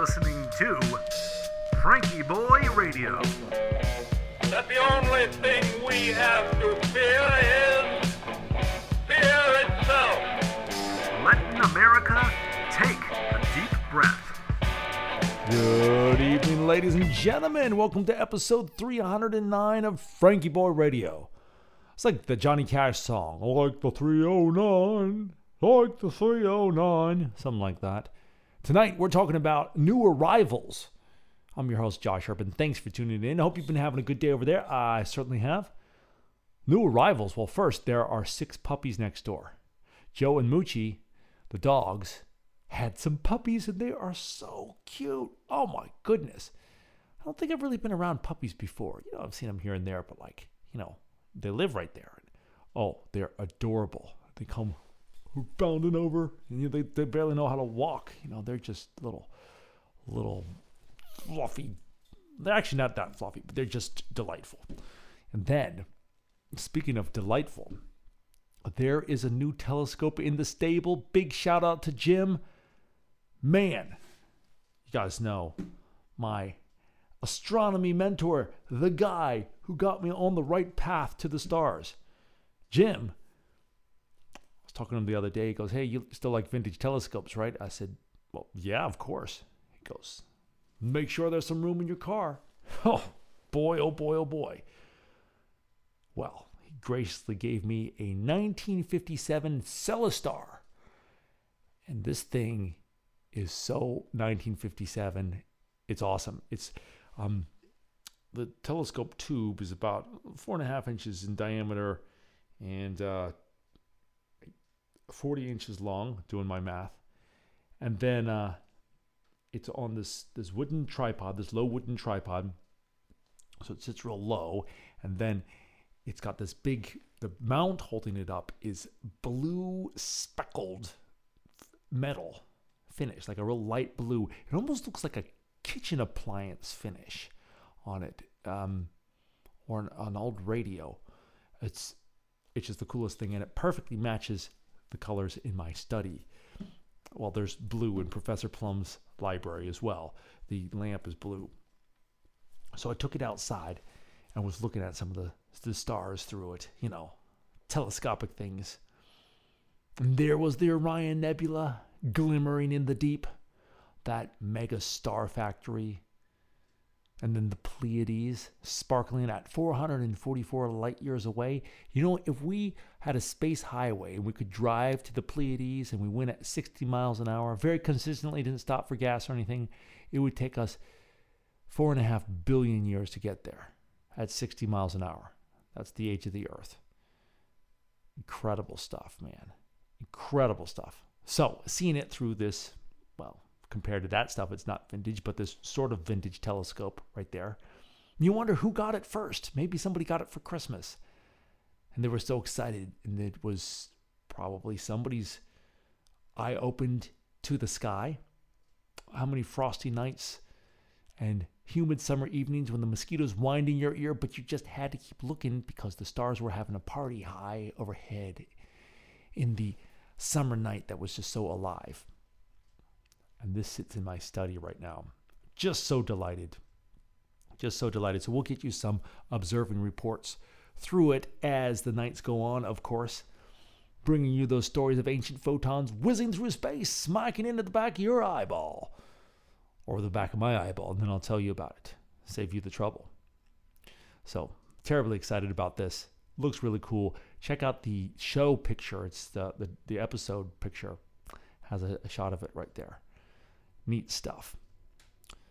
listening to FrankieBoi Radio. that the only thing we have to fear is fear itself. Letting America take a deep breath. Good evening, ladies and gentlemen. Welcome to episode 309 of FrankieBoi Radio. It's like the Johnny Cash song, I like the 309, like the 309, something like that. Tonight, we're talking about new arrivals. I'm your host, Josh Urban. Thanks for tuning in. I hope you've been having a good day over there. I certainly have. New arrivals. Well, first, there are six puppies next door. Joe and Moochie, the dogs, had some puppies and they are so cute. Oh my goodness. I don't think I've really been around puppies before. You know, I've seen them here and there, but like, you know, they live right there. Oh, they're adorable. They come bounding over and you know, they, they barely know how to walk. You know, they're just little, little fluffy. They're actually not that fluffy, but they're just delightful. And then, speaking of delightful, there is a new telescope in the stable. Big shout out to Jim. Man, you guys know my astronomy mentor, the guy who got me on the right path to the stars. Jim, was talking to him the other day. He goes, Hey, you still like vintage telescopes, right? I said, Well, yeah, of course. He goes, Make sure there's some room in your car. Oh, boy, oh boy, oh boy. Well, he graciously gave me a 1957 Celestar. And this thing is so 1957. It's awesome. It's um, the telescope tube is about four and a half inches in diameter and uh, 40 inches long, doing my math. And then uh, it's on this this wooden tripod, this low wooden tripod. So it sits real low, and then it's got this big. The mount holding it up is blue speckled metal finish, like a real light blue. It almost looks like a kitchen appliance finish on it, um, or an, an old radio. It's it's just the coolest thing, and it perfectly matches the colors in my study. Well, there's blue in Professor Plum's library as well. The lamp is blue. So I took it outside and was looking at some of the, the stars through it, you know, telescopic things. And there was the Orion Nebula glimmering in the deep, that mega star factory. And then the Pleiades sparkling at 444 light years away. You know, if we had a space highway and we could drive to the Pleiades and we went at 60 miles an hour, very consistently, didn't stop for gas or anything, it would take us four and a half billion years to get there at 60 miles an hour. That's the age of the Earth. Incredible stuff, man. Incredible stuff. So, seeing it through this, well, compared to that stuff, it's not vintage, but this sort of vintage telescope right there. You wonder who got it first. Maybe somebody got it for Christmas. And they were so excited. And it was probably somebody's eye opened to the sky. How many frosty nights and humid summer evenings when the mosquitoes whined in your ear, but you just had to keep looking because the stars were having a party high overhead in the summer night that was just so alive. And this sits in my study right now. Just so delighted. Just so delighted. So we'll get you some observing reports through it as the nights go on, of course. Bringing you those stories of ancient photons whizzing through space, smacking into the back of your eyeball. Or the back of my eyeball, and then I'll tell you about it. Save you the trouble. So, terribly excited about this. Looks really cool. Check out the show picture. It's the, the, the episode picture. Has a, a shot of it right there. Neat stuff.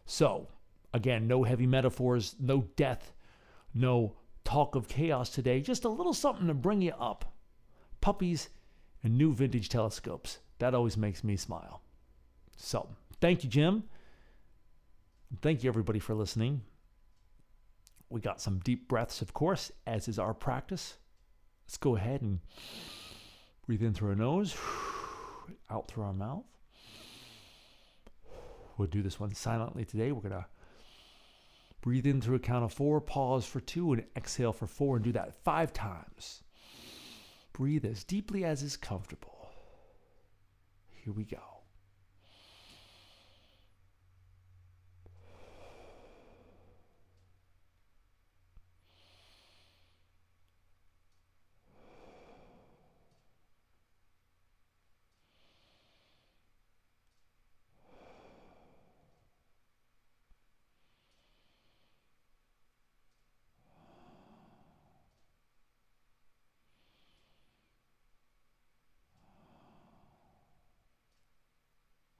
So, again, no heavy metaphors, no death, no talk of chaos today. Just a little something to bring you up. Puppies and new vintage telescopes. That always makes me smile. So, thank you, Jim. Thank you, everybody, for listening. We got some deep breaths, of course, as is our practice. Let's go ahead and breathe in through our nose, out through our mouth. We'll do this one silently today. We're going to breathe in through a count of four, pause for two, and exhale for four, and do that five times. Breathe as deeply as is comfortable. Here we go.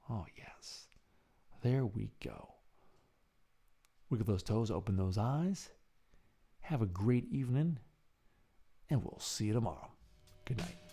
Oh, yes. There we go. Wiggle those toes, open those eyes. Have a great evening, and we'll see you tomorrow. Good night.